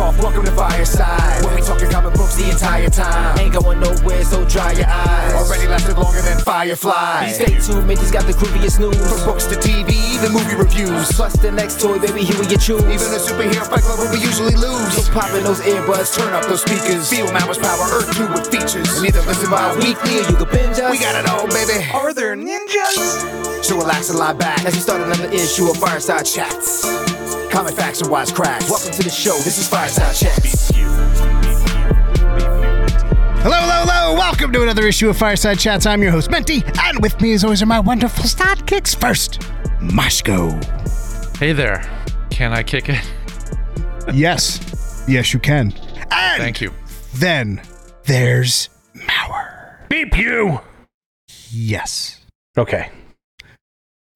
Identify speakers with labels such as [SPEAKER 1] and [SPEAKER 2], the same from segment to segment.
[SPEAKER 1] off, welcome to Fireside. When we talking comic books the entire time. Ain't going nowhere, so dry your eyes. Already lasted longer than Firefly. Stay tuned, Mitch's got the grooviest news. From books to TV, the movie reviews. Plus the next toy, baby, here we you choose. Even a superhero fight club where we usually lose. So pop in those earbuds, turn up those speakers. Feel Mama's power, Earth 2 with features. And either listen bi-weekly or you can binge us. We got it all, baby. Are there ninjas? So relax and lie back as we start another issue of Fireside Chats. Comic facts and wise cracks. Welcome to the show. This is Fireside Chats.
[SPEAKER 2] Hello, hello, hello. Welcome to another issue of Fireside Chats. I'm your host, Menti, and with me, as always, are my wonderful sidekicks. First, Moshko.
[SPEAKER 3] Hey there. Can I kick it?
[SPEAKER 2] Yes, yes, you can. And
[SPEAKER 3] Thank you.
[SPEAKER 2] then there's Maurer.
[SPEAKER 4] Beep you.
[SPEAKER 2] Yes.
[SPEAKER 4] Okay,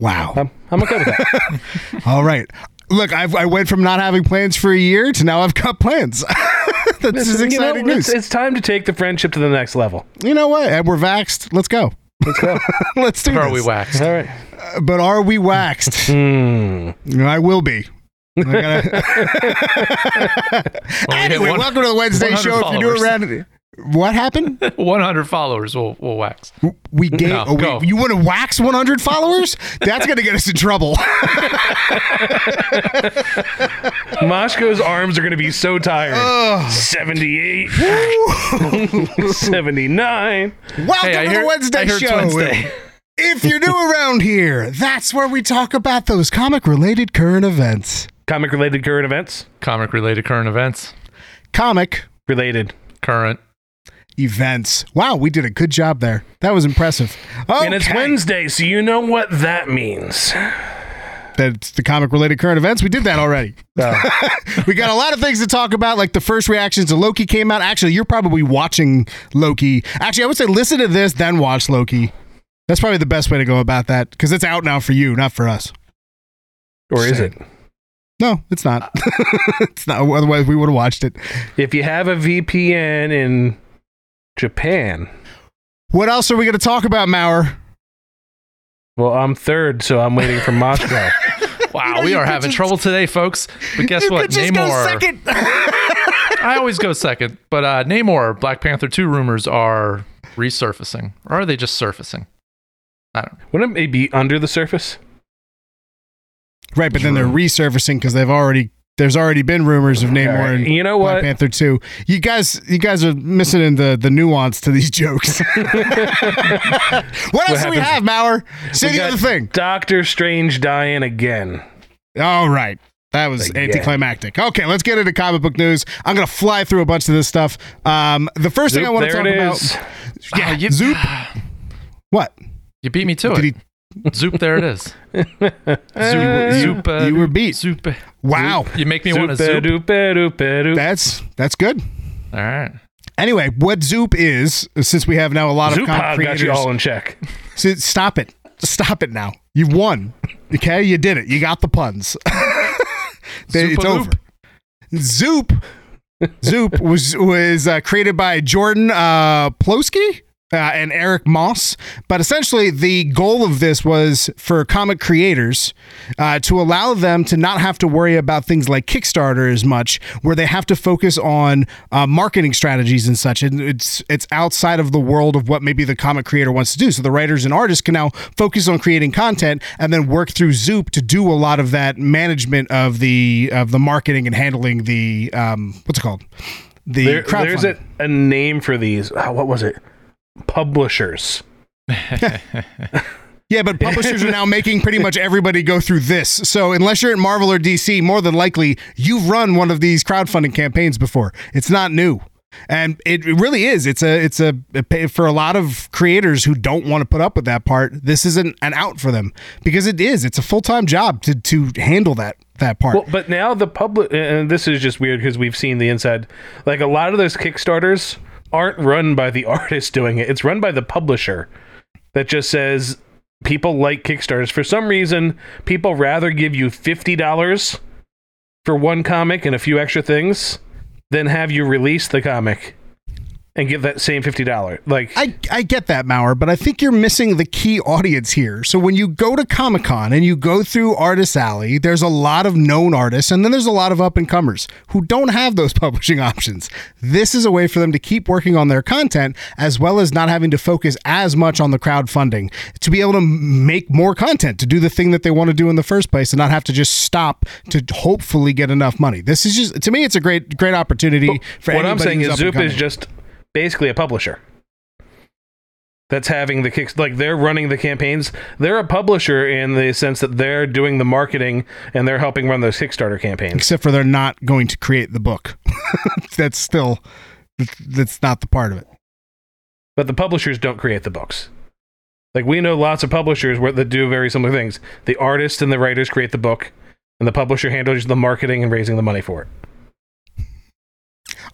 [SPEAKER 2] Wow.
[SPEAKER 4] I'm, I'm okay with that.
[SPEAKER 2] All right. Look, I've, I went from not having plans for a year to now I've got plans. That's
[SPEAKER 4] Listen, you know,
[SPEAKER 2] exciting
[SPEAKER 4] it's,
[SPEAKER 2] news.
[SPEAKER 4] it's time to take the friendship to the next level.
[SPEAKER 2] you know what? And we're vaxxed. Let's go.
[SPEAKER 4] Let's go.
[SPEAKER 2] Let's do
[SPEAKER 3] Or
[SPEAKER 2] this.
[SPEAKER 3] are we waxed?
[SPEAKER 4] All right.
[SPEAKER 2] But are we waxed?
[SPEAKER 4] Hmm.
[SPEAKER 2] I will be. I gotta-
[SPEAKER 3] When we
[SPEAKER 2] anyway,
[SPEAKER 3] one-
[SPEAKER 2] welcome to the Wednesday
[SPEAKER 3] 100
[SPEAKER 2] show. If you do
[SPEAKER 3] followers.
[SPEAKER 2] around, what happened?
[SPEAKER 3] 100 followers will will wax.
[SPEAKER 2] We gave.
[SPEAKER 3] No,
[SPEAKER 2] oh,
[SPEAKER 3] go.
[SPEAKER 2] wait, you want to wax 100 followers? That's gonna get us in trouble.
[SPEAKER 4] Moshko's arms are going to be so tired. 78, 79.
[SPEAKER 2] Welcome
[SPEAKER 3] Hey, I
[SPEAKER 2] to
[SPEAKER 3] hear-
[SPEAKER 2] the Wednesday
[SPEAKER 3] I heard
[SPEAKER 2] show.
[SPEAKER 3] Wednesday.
[SPEAKER 2] If you're new around here, that's where we talk about those comic-related current events.
[SPEAKER 4] Comic related current events.
[SPEAKER 3] Comic related current events.
[SPEAKER 2] Comic
[SPEAKER 4] Related.
[SPEAKER 3] Current.
[SPEAKER 2] Events. Wow, we did a good job there. That was impressive. Okay.
[SPEAKER 4] And it's Wednesday, so you know what that means.
[SPEAKER 2] That's the comic-related current events. We did that already. we got a lot of things to talk about, like the first reactions to Loki came out. Actually, you're probably watching Loki. Actually, I would say listen to this, then watch Loki. That's probably the best way to go about that because it's out now for you, not for us.
[SPEAKER 4] Or is it?
[SPEAKER 2] No, it's not. it's not. Otherwise, we would have watched it.
[SPEAKER 4] If you have a VPN in Japan,
[SPEAKER 2] What else are we going to talk about, Maurer?
[SPEAKER 4] well, I'm third, so I'm waiting for Moscow.
[SPEAKER 3] Wow,
[SPEAKER 2] know,
[SPEAKER 3] we are having
[SPEAKER 2] just-
[SPEAKER 3] trouble today, folks. But guess
[SPEAKER 2] you
[SPEAKER 3] what?
[SPEAKER 2] could just go
[SPEAKER 3] Namor.
[SPEAKER 2] second.
[SPEAKER 3] I always go second. But uh, Namor, Black Panther 2 rumors are resurfacing. Or are they just surfacing? I don't know.
[SPEAKER 4] Wouldn't it be under the surface?
[SPEAKER 2] right, but then they're resurfacing because they've already. There's already been rumors of Namor
[SPEAKER 4] All right,
[SPEAKER 2] and
[SPEAKER 4] you know
[SPEAKER 2] Black
[SPEAKER 4] what?
[SPEAKER 2] Panther 2. You guys, you guys are missing in the the nuance to these jokes. what else do we have, Maurer? Say the other thing.
[SPEAKER 4] Doctor Strange dying again.
[SPEAKER 2] All right. That was
[SPEAKER 4] Again.
[SPEAKER 2] anticlimactic. Okay, let's get into comic book news. I'm gonna fly through a bunch of this stuff. Um, the first thing I want to talk about.
[SPEAKER 4] is.
[SPEAKER 2] Yeah,
[SPEAKER 3] you-
[SPEAKER 2] Zoop. What?
[SPEAKER 3] You beat me to
[SPEAKER 2] Did
[SPEAKER 3] it.
[SPEAKER 2] he?
[SPEAKER 3] Zoop, there it is. Zoop,
[SPEAKER 2] You-
[SPEAKER 3] zoop, uh,
[SPEAKER 2] you were beat.
[SPEAKER 3] Zoop.
[SPEAKER 2] Wow,
[SPEAKER 3] You make me want to
[SPEAKER 4] Zoop,
[SPEAKER 3] zoop.
[SPEAKER 4] doop, doop, doop.
[SPEAKER 2] that's that's good.
[SPEAKER 3] All right.
[SPEAKER 2] Anyway, what Zoop is, since we have now a lot of
[SPEAKER 4] Zoop
[SPEAKER 2] comic
[SPEAKER 4] Pod got you all in check.
[SPEAKER 2] So stop it. Stop it now. You've won. Okay, you did it. You got the puns. They- it's over.
[SPEAKER 3] Zoop-a-loop.
[SPEAKER 2] Zoop. Zoop was was uh, created by Jordan uh, Plosky. Uh, and Eric Moss. But essentially, the goal of this was for comic creators uh, to allow them to not have to worry about things like Kickstarter as much, where they have to focus on uh, marketing strategies and such. And it's it's outside of the world of what maybe the comic creator wants to do. So the writers and artists can now focus on creating content and then work through Zoop to do a lot of that management of the of the marketing and handling the um, what's it called the
[SPEAKER 4] There, there's a, a name for these. Oh, what was it? Publishers.
[SPEAKER 2] Yeah, but publishers are now making pretty much everybody go through this. So unless you're at Marvel or DC, more than likely you've run one of these crowdfunding campaigns before. It's not new. And it really is. It's a it's a for a lot of creators who don't want to put up with that part. This isn't an out for them because it is. It's a full time job to to handle that that part.
[SPEAKER 4] Well, but now the public, and this is just weird because we've seen the inside. Like a lot of those Kickstarters aren't run by the artist doing it; it's run by the publisher that just says people like Kickstarters. For some reason, people rather give you fifty dollars for one comic and a few extra things than have you release the comic and get that same fifty dollar. Like
[SPEAKER 2] I, I get that, Maurer, but I think you're missing the key audience here. So when you go to Comic Con and you go through Artist Alley, there's a lot of known artists, and then there's a lot of up and comers who don't have those publishing options. This is a way for them to keep working on their content as well as not having to focus as much on the crowdfunding to be able to make more content to do the thing that they want to do in the first place and not have to just stop to hopefully get enough money. This is just to me, it's a great great opportunity for
[SPEAKER 4] what I'm saying is Zoop is just basically a publisher. That's having the kicks like they're running the campaigns. They're a publisher in the sense that they're doing the marketing and they're helping run those Kickstarter campaigns.
[SPEAKER 2] except for they're not going to create the book. that's still that's not the part of it.
[SPEAKER 4] But the publishers don't create the books. Like we know lots of publishers where that do very similar things. The artists and the writers create the book, and the publisher handles the marketing and raising the money for it.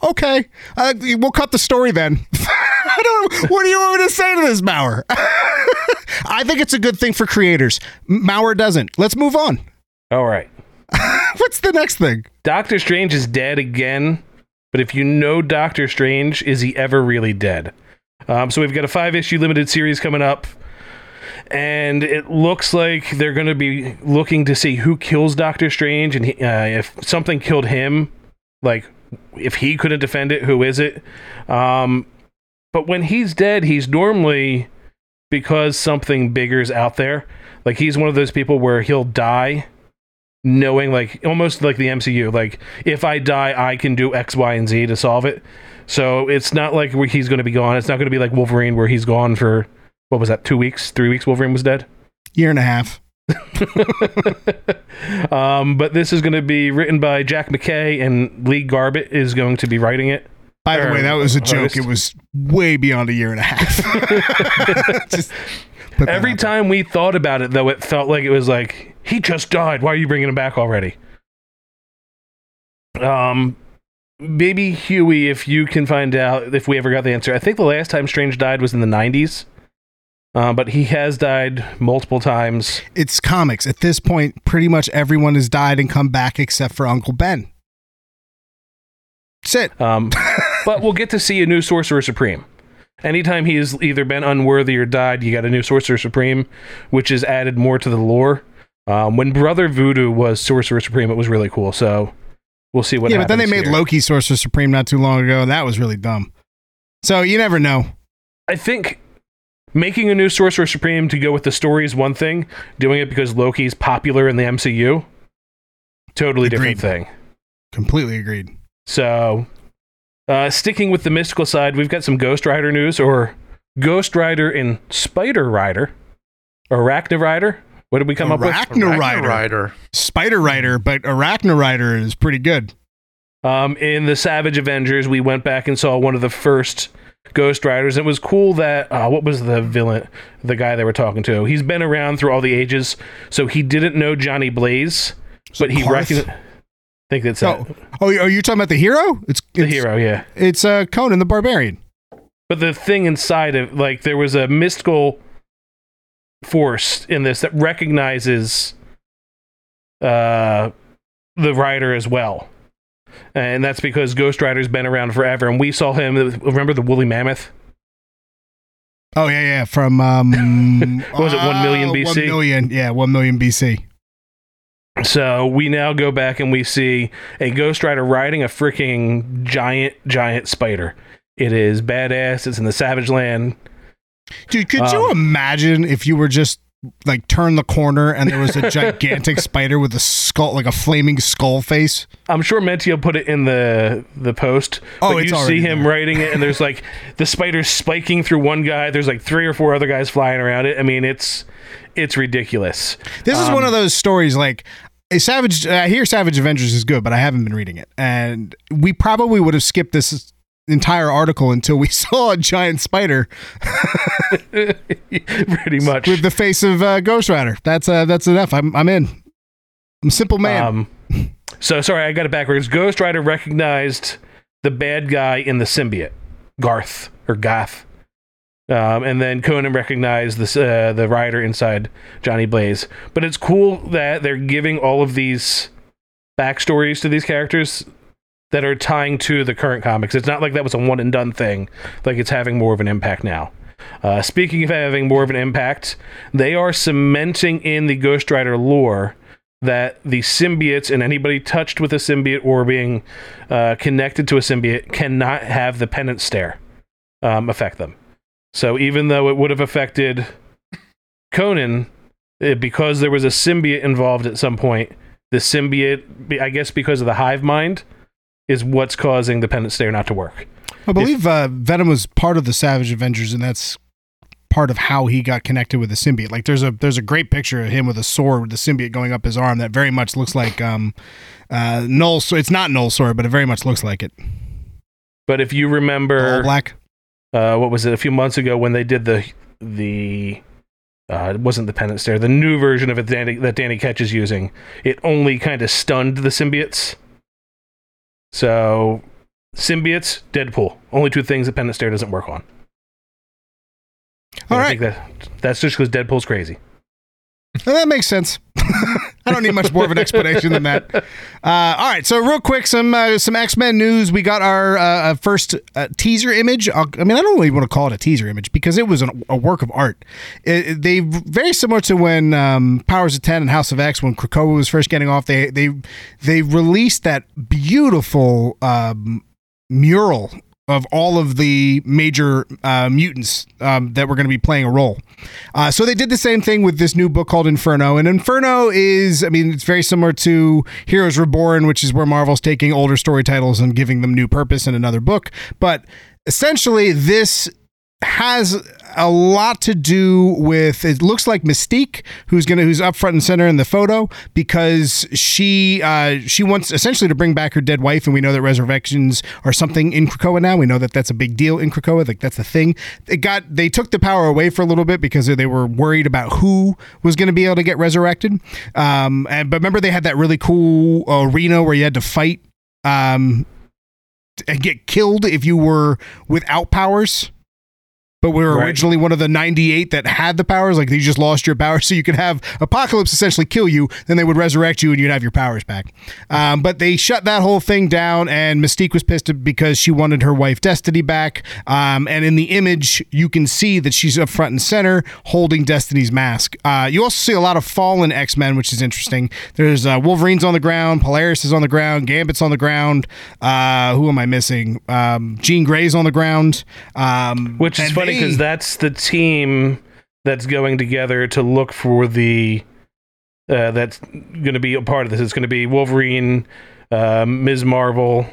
[SPEAKER 2] Okay, uh, we'll cut the story then. I don't. What do you want me to say to this, Maurer? I think it's a good thing for creators. M- Maurer doesn't. Let's move on.
[SPEAKER 4] All right.
[SPEAKER 2] What's the next thing?
[SPEAKER 4] Doctor Strange is dead again, but if you know Doctor Strange, is he ever really dead? Um, so we've got a five issue limited series coming up, and it looks like they're going to be looking to see who kills Doctor Strange, and he, uh, if something killed him, like if he couldn't defend it, who is it? Um, but when he's dead, he's normally because something bigger's out there. Like he's one of those people where he'll die knowing like almost like the MCU like if I die I can do X Y and Z to solve it. So it's not like he's going to be gone. It's not going to be like Wolverine where he's gone for what was that 2 weeks, 3 weeks Wolverine was dead.
[SPEAKER 2] Year and a half.
[SPEAKER 4] um, but this is going to be written by Jed MacKay and Lee Garbett is going to be writing it.
[SPEAKER 2] By the way, that was a joke.
[SPEAKER 4] artist.
[SPEAKER 2] It was way beyond a year and a half. Just
[SPEAKER 4] Every time we thought about it though it felt like it was like he just died. Why are you bringing him back already? Um maybe Huey if you can find out if we ever got the answer. I think the last time Strange died was in the 90s. Uh, but he has died multiple times.
[SPEAKER 2] it's comics. At this point, pretty much everyone has died and come back except for Uncle Ben. That's it.
[SPEAKER 4] Um, but we'll get to see a new Sorcerer Supreme. Anytime he has either been unworthy or died, you got a new Sorcerer Supreme, which has added more to the lore. Um, when Brother Voodoo was Sorcerer Supreme, it was really cool. So we'll see what
[SPEAKER 2] yeah, but then they made
[SPEAKER 4] here.
[SPEAKER 2] Loki Sorcerer Supreme not too long ago, and that was really dumb. So you never know.
[SPEAKER 4] I think making a new Sorcerer Supreme to go with the story is one thing. Doing it because Loki's popular in the MCU, totally different thing.
[SPEAKER 2] Completely agreed.
[SPEAKER 4] So, uh, sticking with the mystical side, we've got some Ghost Rider news, or Ghost Rider and Spider Rider, Arachna Rider. What did we come up with?
[SPEAKER 2] Arachna Rider.
[SPEAKER 3] Rider.
[SPEAKER 2] Spider Rider, but Arachna Rider is pretty good.
[SPEAKER 4] Um, in the Savage Avengers, we went back and saw one of the first Ghost Riders. It was cool that uh, what was the villain, the guy they were talking to? He's been around through all the ages, so he didn't know Johnny Blaze, but he recognized. I think that's
[SPEAKER 2] Oh,
[SPEAKER 4] it.
[SPEAKER 2] oh, are you talking about the hero? It's,
[SPEAKER 4] the
[SPEAKER 2] it's
[SPEAKER 4] hero, yeah.
[SPEAKER 2] It's uh, Conan the Barbarian.
[SPEAKER 4] But the thing inside of like there was a mystical force in this that recognizes uh the rider as well. And that's because Ghost Rider's been around forever and we saw him remember the woolly mammoth?
[SPEAKER 2] Oh yeah, yeah. From um,
[SPEAKER 4] What was it, 1 million
[SPEAKER 2] uh,
[SPEAKER 4] BC?
[SPEAKER 2] One million, yeah, one million BC.
[SPEAKER 4] So we now go back and we see a Ghost Rider riding a freaking giant giant spider. It is badass. It's in the Savage Land.
[SPEAKER 2] Dude, could you
[SPEAKER 4] Um,
[SPEAKER 2] imagine if you were just like turn the corner and there was a gigantic spider with a skull, like a flaming skull face?
[SPEAKER 4] I'm sure Mentio put it in the the post.
[SPEAKER 2] Oh,
[SPEAKER 4] but you see him
[SPEAKER 2] there.
[SPEAKER 4] writing it, and there's like the spider spiking through one guy. There's like three or four other guys flying around it. I mean, it's it's ridiculous.
[SPEAKER 2] This is one
[SPEAKER 4] Um,
[SPEAKER 2] of those stories like a Savage. I hear Savage Avengers is good, but I haven't been reading it, and we probably would have skipped this entire article until we saw a giant spider
[SPEAKER 4] Pretty much.
[SPEAKER 2] with the face of uh, Ghost Rider. That's uh, that's enough. I'm I'm in. I'm a simple man.
[SPEAKER 4] Um, so sorry, I got it backwards. Ghost Rider recognized the bad guy in the symbiote, Garth or Goth. Um, and then Conan recognized this, uh, the rider inside Johnny Blaze. But it's cool that they're giving all of these backstories to these characters that are tying to the current comics. It's not like that was a one and done thing. Like it's having more of an impact now. Uh, speaking of having more of an impact, they are cementing in the Ghost Rider lore that the symbiotes and anybody touched with a symbiote or being uh, connected to a symbiote cannot have the penance stare um, affect them. So even though it would have affected Conan, eh, because there was a symbiote involved at some point, the symbiote, I guess because of the hive mind, is what's causing the penance stare not to work.
[SPEAKER 2] I believe uh, Venom was part of the Savage Avengers, and that's part of how he got connected with the symbiote. Like there's a there's a great picture of him with a sword with the symbiote going up his arm that very much looks like um uh Knull. So it's not Knull sword, but it very much looks like it.
[SPEAKER 4] But if you
[SPEAKER 2] All
[SPEAKER 4] remember,
[SPEAKER 2] black.
[SPEAKER 4] uh, what was it a few months ago when they did the the uh, it wasn't the penance stare, the new version of it that Danny, that Danny Ketch is using. It only kind of stunned the symbiotes. So symbiotes, Deadpool, only two things that penance stare doesn't work on.
[SPEAKER 2] All
[SPEAKER 4] I
[SPEAKER 2] right.
[SPEAKER 4] think that that's just because Deadpool's crazy.
[SPEAKER 2] Well, that makes sense. I don't need much more of an explanation than that. Uh, all right, so real quick, some uh, some X Men news. We got our uh, uh, first uh, teaser image. I mean, I don't really want to call it a teaser image because it was an, a work of art. It- they very similar to when um, Powers of Ten and House of X, when Krakoa was first getting off. They they they released that beautiful um, mural of all of the major uh, mutants um, that were going to be playing a role. Uh, so they did the same thing with this new book called Inferno. And Inferno is, I mean, it's very similar to Heroes Reborn, which is where Marvel's taking older story titles and giving them new purpose in another book. But essentially, this has a lot to do with it looks like Mystique who's gonna who's up front and center in the photo because she uh she wants essentially to bring back her dead wife and we know that resurrections are something in Krakoa now. We know that that's a big deal in Krakoa like that's the thing. It got they took the power away for a little bit because they were worried about who was to be able to get resurrected. Um and but remember they had that really cool arena where you had to fight um and get killed if you were without powers but we were
[SPEAKER 4] Right.
[SPEAKER 2] originally one of the 98 that had the powers. Like you just lost your powers, so you could have Apocalypse essentially kill you, then they would resurrect you and you'd have your powers back. Um, but they shut that whole thing down, and Mystique was pissed because she wanted her wife Destiny back. Um, and in the image, you can see that she's up front and center holding Destiny's mask. Uh, you also see a lot of fallen X Men, which is interesting. There's uh, Wolverine's on the ground, Polaris is on the ground, Gambit's on the ground. Uh, who am I missing? Um, Jean Grey's on the ground. Um,
[SPEAKER 4] Which is
[SPEAKER 2] and
[SPEAKER 4] funny because that's the team that's going together to look for the uh, that's going to be a part of this. It's going to be Wolverine, uh, Ms. Marvel,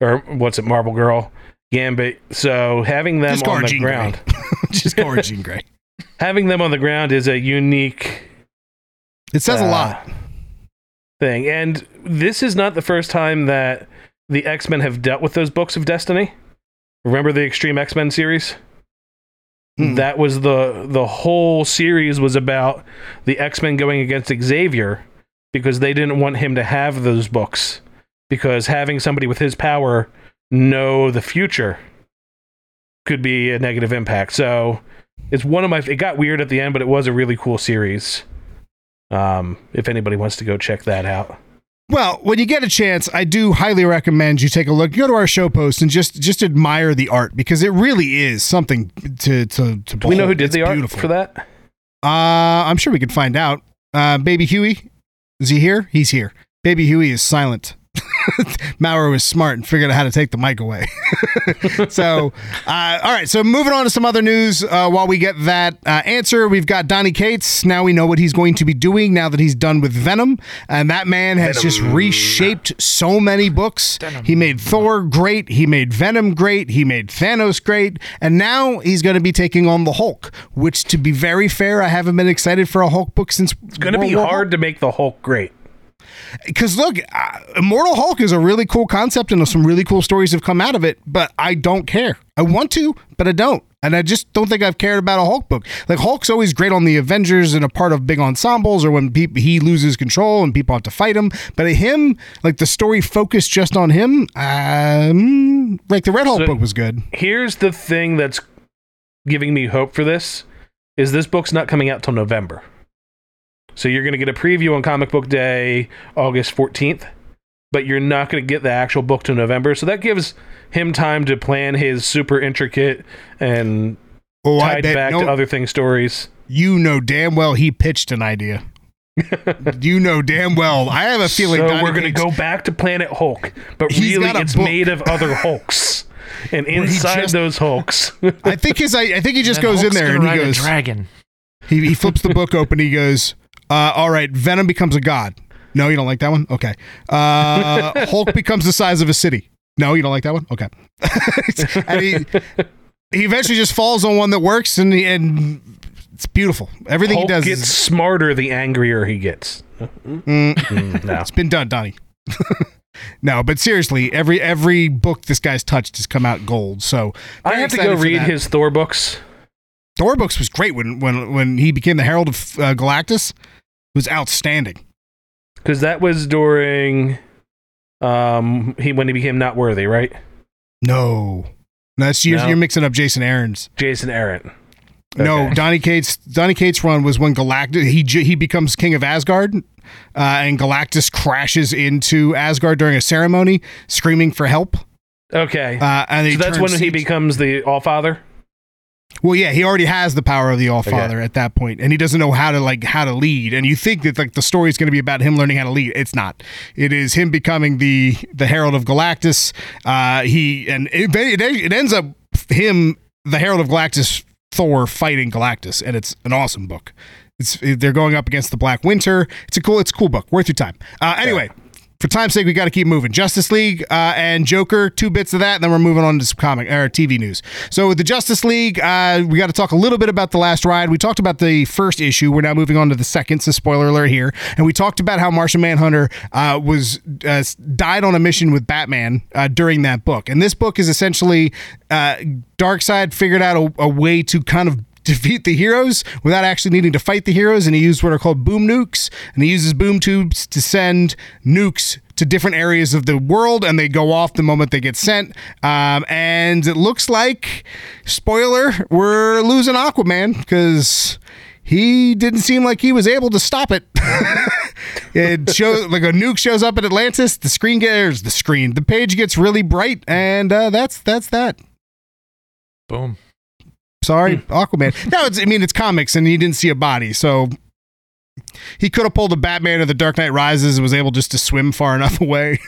[SPEAKER 4] or what's it, Marvel Girl, Gambit. So having them
[SPEAKER 2] Just
[SPEAKER 4] on the
[SPEAKER 2] Jean
[SPEAKER 4] ground,
[SPEAKER 2] just Jean Grey.
[SPEAKER 4] having them on the ground is a unique
[SPEAKER 2] It says a
[SPEAKER 4] Uh,
[SPEAKER 2] lot.
[SPEAKER 4] thing. And this is not the first time that the X Men have dealt with those books of destiny. Remember the Extreme X Men series?
[SPEAKER 2] Hmm.
[SPEAKER 4] That was the the whole series was about the X Men going against Xavier because they didn't want him to have those books because having somebody with his power know the future could be a negative impact. So it's one of my. It got weird at the end, but it was a really cool series. Um, if anybody wants to go check that out.
[SPEAKER 2] Well, when you get a chance, I do highly recommend you take a look. Go to our show post and just just admire the art because it really is something to to to.
[SPEAKER 4] Do we know who did
[SPEAKER 2] It's
[SPEAKER 4] the art
[SPEAKER 2] beautiful.
[SPEAKER 4] for that?
[SPEAKER 2] Uh, I'm sure we could find out. Uh, Baby Huey, is he here? He's here. Baby Huey is silent. Maurer was smart and figured out how to take the mic away. so, uh, all right. So, moving on to some other news. Uh, while we get that uh, answer, we've got Donny Cates. Now we know what he's going to be doing now that he's done with Venom, and that man has just reshaped so many books. He made Thor great. He made Venom great. He made Thanos great, and now he's going to be taking on the Hulk. Which, to be very fair, I haven't been excited for a Hulk book since
[SPEAKER 4] It's going to be hard to make the Hulk great.
[SPEAKER 2] Because look, uh, Immortal Hulk is a really cool concept, and some really cool stories have come out of it. But I don't care. I want to, but I don't, and I just don't think I've cared about a Hulk book. Like Hulk's always great on the Avengers and a part of big ensembles, or when peop he loses control and people have to fight him. But him, like the story focused just on him, um, like the Red Hulk
[SPEAKER 4] So-
[SPEAKER 2] book was good.
[SPEAKER 4] Here's the thing that's giving me hope for this is this book's not coming out till November. So you're going to get a preview on Comic Book Day, August 14th, but you're not going to get the actual book to November. So that gives him time to plan his super intricate and
[SPEAKER 2] Oh, I
[SPEAKER 4] tied
[SPEAKER 2] bet
[SPEAKER 4] back
[SPEAKER 2] no-
[SPEAKER 4] to other thing stories.
[SPEAKER 2] you know damn well he pitched an idea. you know damn well. I have a feeling.
[SPEAKER 4] so
[SPEAKER 2] Donny
[SPEAKER 4] we're going to go back to Planet Hulk, but really it's
[SPEAKER 2] book.
[SPEAKER 4] made of other Hulks. And inside
[SPEAKER 2] just-
[SPEAKER 4] those Hulks,
[SPEAKER 2] I think his. I, I think he just goes
[SPEAKER 3] Hulk's
[SPEAKER 2] in there and he goes.
[SPEAKER 3] dragon.
[SPEAKER 2] He, he flips the book open. He goes, uh, "All right, Venom becomes a god. No, you don't like that one. Okay. Uh, Hulk becomes the size of a city. No, you don't like that one. Okay. and he he eventually just falls on one that works, and he, and it's beautiful. Everything
[SPEAKER 4] Hulk
[SPEAKER 2] he does
[SPEAKER 4] gets
[SPEAKER 2] is,
[SPEAKER 4] smarter the angrier he gets. Mm, no.
[SPEAKER 2] it's been done, Donnie. no, but seriously, every every book this guy's touched has come out gold. So
[SPEAKER 4] I have to go read
[SPEAKER 2] that.
[SPEAKER 4] his Thor books.
[SPEAKER 2] Thor books was great when when when he became the Herald of uh, Galactus. Was outstanding.
[SPEAKER 4] because that was during um he when he became not worthy, right?
[SPEAKER 2] No, that's you're,
[SPEAKER 4] No?
[SPEAKER 2] you're mixing up Jason Aaron's.
[SPEAKER 4] Jason Aaron.
[SPEAKER 2] No, Donny Cates. Donny Cates' run was when Galactus he he becomes king of Asgard, uh, and Galactus crashes into Asgard during a ceremony, screaming for help.
[SPEAKER 4] Okay,
[SPEAKER 2] Uh, and
[SPEAKER 4] so that's
[SPEAKER 2] turns
[SPEAKER 4] when he becomes the All Father.
[SPEAKER 2] Well, yeah, he already has the power of the All Father at that point, and he doesn't know how to like how to lead. And you think that like the story is going to be about him learning how to lead. It's not. It is him becoming the the Herald of Galactus. Uh, he and it, it, it ends up him the Herald of Galactus Thor fighting Galactus, and it's an awesome book. It's they're going up against the Black Winter. It's a cool it's a cool book, worth your time. Uh, anyway. For time's sake, we got to keep moving. Justice League uh, and Joker, two bits of that, and then we're moving on to some comic or TV news. So with the Justice League, uh, we got to talk a little bit about the last ride. We talked about the first issue. We're now moving on to the second. So spoiler alert here, and we talked about how Martian Manhunter uh, was uh, died on a mission with Batman uh, during that book. And this book is essentially uh, Darkseid figured out a, a way to kind of defeat the heroes without actually needing to fight the heroes and he used what are called boom nukes and he uses boom tubes to send nukes to different areas of the world and they go off the moment they get sent. Um, and it looks like spoiler we're losing aquaman because he didn't seem like he was able to stop it. It shows like a nuke shows up at atlantis the screen gets the screen the page gets really bright and uh, that's that's that.
[SPEAKER 3] Boom.
[SPEAKER 2] Sorry, Aquaman. No, it's, I mean it's comics, and he didn't see a body, so he could have pulled a Batman of the Dark Knight Rises and was able just to swim far enough away.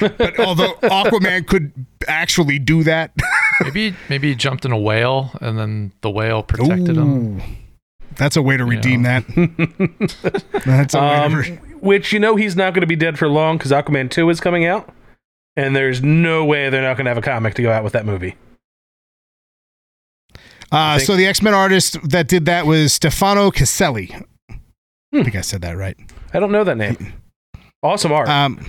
[SPEAKER 2] but although Aquaman could actually do that,
[SPEAKER 3] Maybe maybe he jumped in a whale and then the whale protected him.
[SPEAKER 2] That's a way to redeem that. That's a way
[SPEAKER 4] Um,
[SPEAKER 2] to re-
[SPEAKER 4] which you know he's not going to be dead for long because Aquaman two is coming out, and there's no way they're not going to have a comic to go out with that movie.
[SPEAKER 2] Uh, so the X Men artist that did that was Stefano Caselli. I think I said that right.
[SPEAKER 4] I don't know that name. Awesome art.
[SPEAKER 2] Um,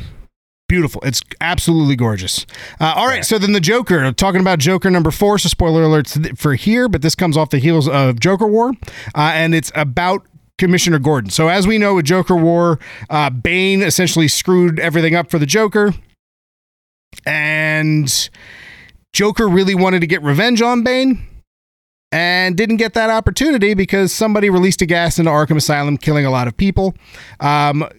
[SPEAKER 2] beautiful. It's absolutely gorgeous. Uh, all right,
[SPEAKER 4] Yeah.
[SPEAKER 2] so then the Joker. Talking about Joker number four. So spoiler alerts for here, but this comes off the heels of Joker War, uh, and it's about. Commissioner Gordon. So, as we know with Joker War, uh, Bane essentially screwed everything up for the Joker. And Joker really wanted to get revenge on Bane and didn't get that opportunity because somebody released a gas into Arkham Asylum, killing a lot of people. Um,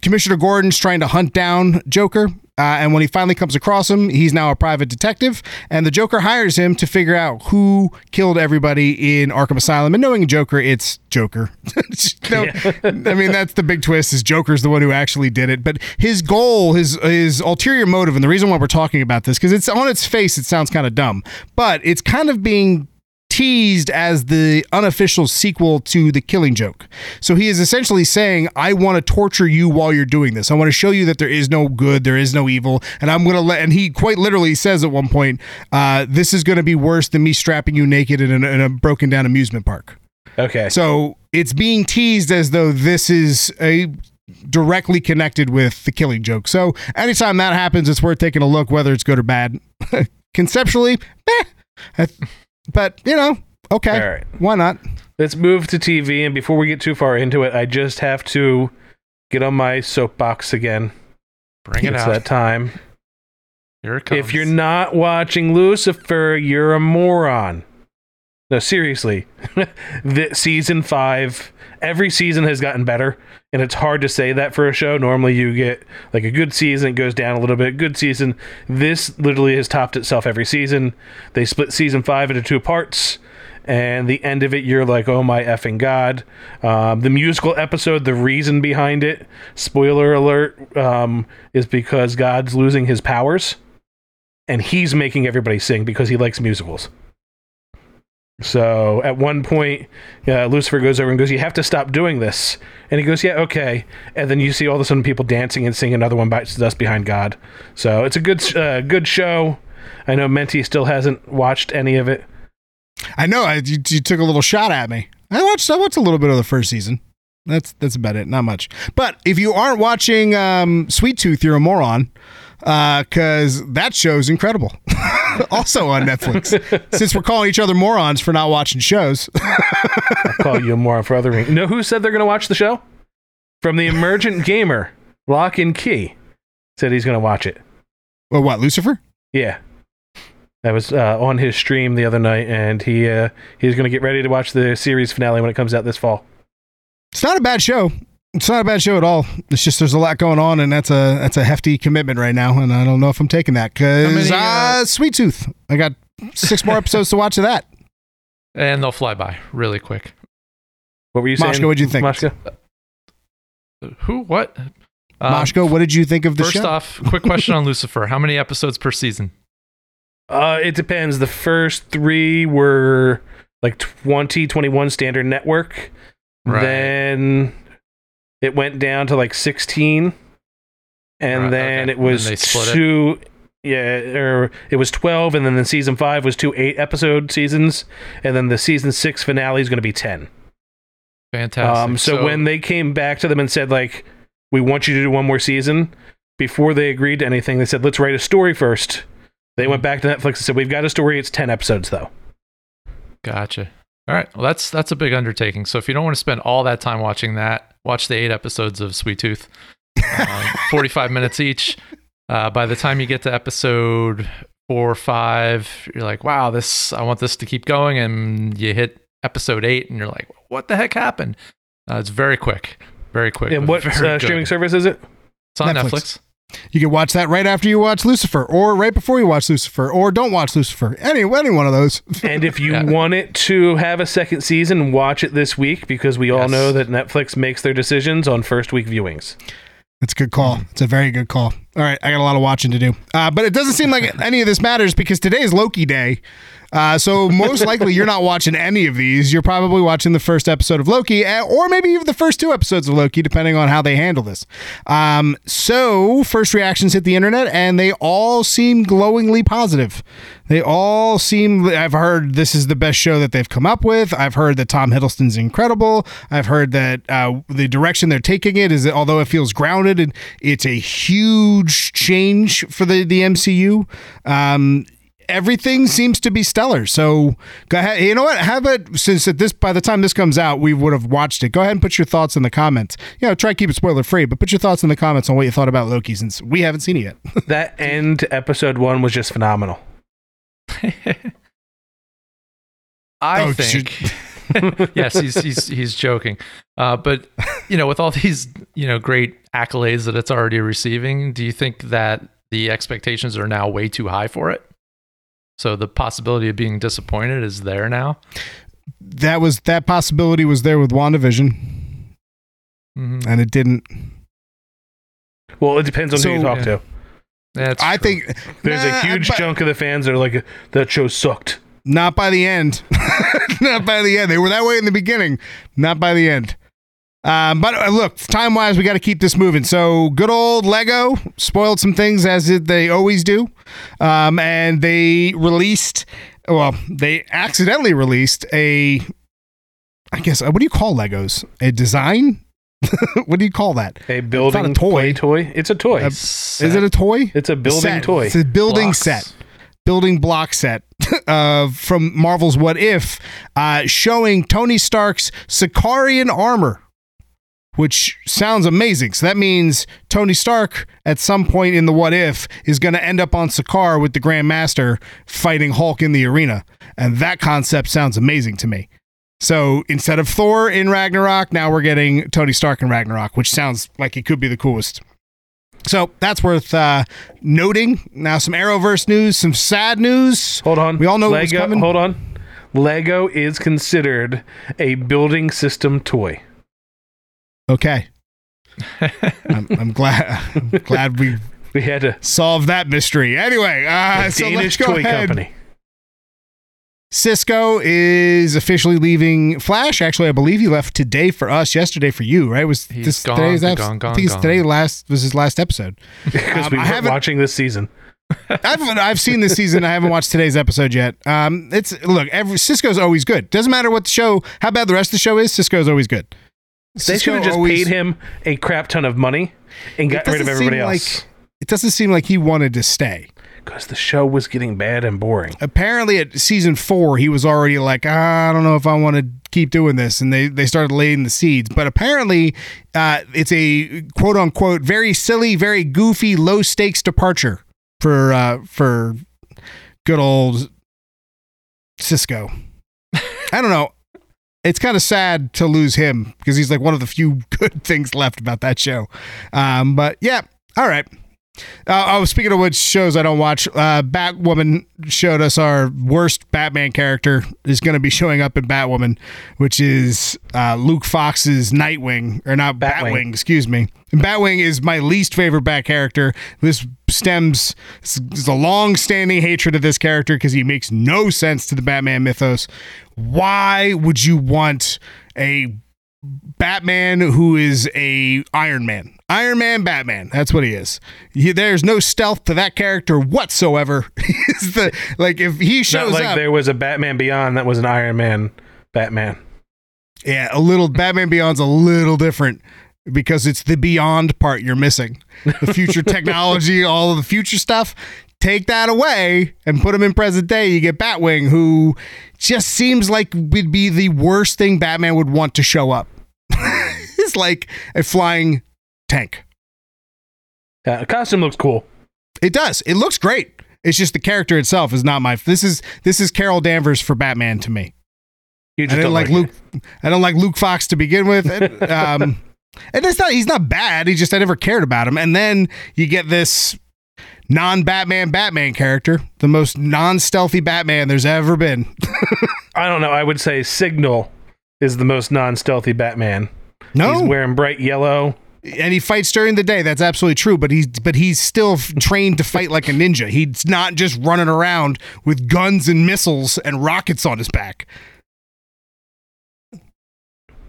[SPEAKER 2] Commissioner Gordon's trying to hunt down Joker. Uh, and when he finally comes across him, he's now a private detective. And the Joker hires him to figure out who killed everybody in Arkham Asylum. And knowing Joker, it's Joker. No, I mean, that's the big twist is Joker's the one who actually did it. But his goal, his, his ulterior motive, and the reason why we're talking about this, because it's on its face, it sounds kind of dumb, but it's kind of being teased as the unofficial sequel to The Killing Joke. So he is essentially saying, I want to torture you while you're doing this. I want to show you that there is no good, there is no evil, and I'm going to let, and he quite literally says at one point, uh, this is going to be worse than me strapping you naked in a, in a broken down amusement park.
[SPEAKER 4] okay.
[SPEAKER 2] So it's being teased as though this is a directly connected with the killing joke. So anytime that happens, it's worth taking a look, whether it's good or bad. Conceptually, eh, I- but you know, okay,
[SPEAKER 4] All right.
[SPEAKER 2] why not?
[SPEAKER 4] Let's move to TV. And before we get too far into it, I just have to get on my soapbox again.
[SPEAKER 3] Bring it
[SPEAKER 4] it's
[SPEAKER 3] out.
[SPEAKER 4] that time.
[SPEAKER 3] Here it comes.
[SPEAKER 4] If you're not watching Lucifer, you're a moron. No, seriously. the season 5 every season has gotten better and it's hard to say that for a show. Normally you get like a good season it goes down a little bit. Good season. This literally has topped itself every season. They split season 5 into two parts and the end of it you're like oh my effing god um, the musical episode the reason behind it spoiler alert um, is because god's losing his powers and he's making everybody sing because he likes musicals so at one point uh, lucifer goes over and goes you have to stop doing this and he goes yeah okay and then you see all of a sudden people dancing and singing another one bites the dust behind god so it's a good uh, good show i know menti still hasn't watched any of it
[SPEAKER 2] I know I, you, you took a little shot at me. I watched I watched a little bit of the first season. That's that's about it. Not much. But if you aren't watching um, Sweet Tooth, you're a moron. Because that show's incredible. also on Netflix. Since we're calling each other morons for not watching shows.
[SPEAKER 4] I'll call you a moron for other. You know who said they're going to watch the show? From the Emergent Gamer, Lock and Key said he's going to watch it.
[SPEAKER 2] well, what Lucifer?
[SPEAKER 4] Yeah. That was uh, on his stream the other night, and he uh, he's going to get ready to watch the series finale when it comes out this fall.
[SPEAKER 2] It's not a bad show. It's not a bad show at all. It's just there's a lot going on, and that's a that's a hefty commitment right now, and I don't know if I'm taking that because uh,
[SPEAKER 3] uh,
[SPEAKER 2] Sweet Tooth. I got six more episodes to watch of that.
[SPEAKER 3] And they'll fly by really quick.
[SPEAKER 4] What were you
[SPEAKER 2] Mashka,
[SPEAKER 4] saying?
[SPEAKER 2] what'd you think?
[SPEAKER 4] Mashka?
[SPEAKER 3] Who? What? Um,
[SPEAKER 2] Mashko, what did you think of the
[SPEAKER 3] First
[SPEAKER 2] show?
[SPEAKER 3] off, quick question on Lucifer. How many episodes per season?
[SPEAKER 4] Uh, it depends. The first three were like 20, 21 standard network.
[SPEAKER 3] Right.
[SPEAKER 4] Then it went down to like 16. And
[SPEAKER 3] Right,
[SPEAKER 4] then
[SPEAKER 3] okay.
[SPEAKER 4] it was
[SPEAKER 3] split it.
[SPEAKER 4] two. Yeah, or it was 12, and then the season five was two eight episode seasons. And then the season six finale is going to be 10.
[SPEAKER 3] Fantastic.
[SPEAKER 4] Um, so, when they came back to them and said like, "We want you to do one more season," before they agreed to anything, they said, "Let's write a story first. They went back to Netflix and said, "We've got a story. It's ten episodes, though."
[SPEAKER 3] Gotcha. All right. Well, that's that's a big undertaking. So if you don't want to spend all that time watching that, watch the eight episodes of Sweet Tooth, um, forty-five minutes each. Uh, by the time you get to episode four or five, you're like, "Wow, this! I want this to keep going." And you hit episode eight, and you're like, "What the heck happened?" Uh, it's very quick, very quick.
[SPEAKER 4] And what uh, streaming service is it?
[SPEAKER 3] It's on
[SPEAKER 2] Netflix.
[SPEAKER 3] Netflix.
[SPEAKER 2] You can watch that right after you watch Lucifer, or right before you watch Lucifer, or don't watch Lucifer. Any any one of those.
[SPEAKER 4] And if you
[SPEAKER 3] Yeah.
[SPEAKER 4] want it to have a second season, watch it this week because we all know that Netflix makes their decisions on first week viewings.
[SPEAKER 2] It's a good call. It's a very good call. All right, I got a lot of watching to do, uh, but it doesn't seem like any of this matters because today is Loki Day. Uh, so most likely you're not watching any of these. You're probably watching the first episode of Loki, eh, or maybe even the first two episodes of Loki, depending on how they handle this. Um, so first reactions hit the internet, and they all seem glowingly positive. They all seem. I've heard this is the best show that they've come up with. I've heard that Tom Hiddleston's incredible. I've heard that uh, the direction they're taking it is that although it feels grounded, and it's a huge change for the the MCU. Um, everything seems to be stellar. So go ahead. You know what? Have it since at this by the time this comes out, we would have watched it. Go ahead and put your thoughts in the comments. You know, try to keep it spoiler free, but put your thoughts in the comments on what you thought about Loki since we haven't seen it yet.
[SPEAKER 4] That end episode one was just phenomenal.
[SPEAKER 3] I
[SPEAKER 2] Oh,
[SPEAKER 3] think. yes, he's he's he's joking. Uh, but you know, with all these you know great accolades that it's already receiving, do you think that the expectations are now way too high for it? So the possibility of being disappointed is there now.
[SPEAKER 2] that was that possibility was there with WandaVision,
[SPEAKER 3] Mhm.
[SPEAKER 2] and it didn't.
[SPEAKER 4] Well, it depends on
[SPEAKER 2] So-
[SPEAKER 4] who you talk
[SPEAKER 3] Yeah.
[SPEAKER 4] to.
[SPEAKER 3] That's
[SPEAKER 2] I
[SPEAKER 3] true.
[SPEAKER 2] think
[SPEAKER 4] There's
[SPEAKER 2] Nah,
[SPEAKER 4] a huge
[SPEAKER 2] but-
[SPEAKER 4] chunk of the fans that are like, that show sucked.
[SPEAKER 2] Not by the end. Not by the end. They were that way in the beginning. Not by the end. Um, but uh, look, time wise, we got to keep this moving. So, good old Lego spoiled some things as they always do. Um, and they released, well, they accidentally released a, I guess, uh, what do you call Legos? A design? what do you call that?
[SPEAKER 4] A building
[SPEAKER 2] a toy.
[SPEAKER 4] toy. It's a toy.
[SPEAKER 2] Uh, Is it a toy?
[SPEAKER 4] it's a building
[SPEAKER 2] Set.
[SPEAKER 4] toy.
[SPEAKER 2] It's a building
[SPEAKER 3] Blocks.
[SPEAKER 2] set. building block set uh, from Marvel's What If, uh, showing Tony Stark's Sakaarian armor, which sounds amazing. So that means Tony Stark, at some point in the What If, is going to end up on Sakaar with the Grand Master fighting Hulk in the arena. and that concept sounds amazing to me. So instead of Thor in Ragnarok, now we're getting Tony Stark in Ragnarok, which sounds like it could be the coolest. So that's worth uh, noting. Now some Arrowverse news, some sad news.
[SPEAKER 4] Hold on.
[SPEAKER 2] We all know what's
[SPEAKER 4] Lego.
[SPEAKER 2] coming.
[SPEAKER 4] Hold on. Lego is considered a building system toy.
[SPEAKER 2] Okay. I'm, I'm glad. I'm glad we
[SPEAKER 4] We had to.
[SPEAKER 2] solve that mystery. Anyway, uh, so
[SPEAKER 4] Danish
[SPEAKER 2] let's go
[SPEAKER 4] toy
[SPEAKER 2] ahead.
[SPEAKER 4] company.
[SPEAKER 2] Cisco is officially leaving Flash. Actually, I believe he left today for us. Yesterday for you, right? Was
[SPEAKER 3] He's
[SPEAKER 2] this
[SPEAKER 3] gone,
[SPEAKER 2] today's ep-
[SPEAKER 3] gone,
[SPEAKER 2] I think it's
[SPEAKER 3] gone,
[SPEAKER 2] today. Last was his last episode.
[SPEAKER 4] Because
[SPEAKER 2] Um,
[SPEAKER 4] we
[SPEAKER 2] haven't-
[SPEAKER 4] watching this season.
[SPEAKER 2] I've I've seen this season. I haven't watched today's episode yet. Um, it's look, every Cisco's always good. Doesn't matter what the show, how bad the rest of the show is. Cisco's always good.
[SPEAKER 4] They should have just
[SPEAKER 2] always-
[SPEAKER 4] paid him a crap ton of money and got rid of everybody else.
[SPEAKER 2] like- It doesn't seem like he wanted to stay.
[SPEAKER 4] Because the show was getting bad and boring.
[SPEAKER 2] apparently at season four he was already like "Ah, i don't know if i want to keep doing this and they, they started laying the seeds but apparently uh, it's a quote unquote very silly very goofy low stakes departure for uh, for good old cisco i don't know it's kind of sad to lose him because he's like one of the few good things left about that show. Um, but yeah all right uh, oh, speaking of which shows I don't watch, uh, Batwoman showed us our worst Batman character is going to be showing up in Batwoman, which is uh, Luke Fox's Nightwing, or not Batwing.
[SPEAKER 4] Batwing.
[SPEAKER 2] excuse me. And Batwing is my least favorite Bat character. This stems, it's a long standing hatred of this character because he makes no sense to the Batman mythos. Why would you want a Batman who is a Iron Man. Iron Man Batman. That's what he is. He, there's no stealth to that character whatsoever. He's the like if he
[SPEAKER 4] Not
[SPEAKER 2] shows
[SPEAKER 4] like
[SPEAKER 2] up,
[SPEAKER 4] there was a Batman Beyond that was an Iron Man Batman.
[SPEAKER 2] yeah, a little Batman Beyond's a little different because it's the beyond part you're missing. The future technology, all of the future stuff. Take that away and put him in present day. You get Batwing, who just seems like would be the worst thing Batman would want to show up. it's like a flying tank.
[SPEAKER 4] Yeah, the costume looks cool.
[SPEAKER 2] It does. It looks great. It's just the character itself is not my. This is this is Carol Danvers for Batman to me.
[SPEAKER 4] You
[SPEAKER 2] I
[SPEAKER 4] don't
[SPEAKER 2] like
[SPEAKER 4] like,
[SPEAKER 2] Luke. I don't like Luke Fox to begin with. And, um, and it's not. He's not bad. He just I never cared about him. And then you get this non-Batman Batman character, the most non-stealthy Batman there's ever been.
[SPEAKER 4] I don't know. I would say Signal is the most non-stealthy Batman.
[SPEAKER 2] No,
[SPEAKER 4] He's wearing bright yellow.
[SPEAKER 2] And he fights during the day. That's absolutely true. But he's but he's still trained to fight like a ninja. He's not just running around with guns and missiles and rockets on his back.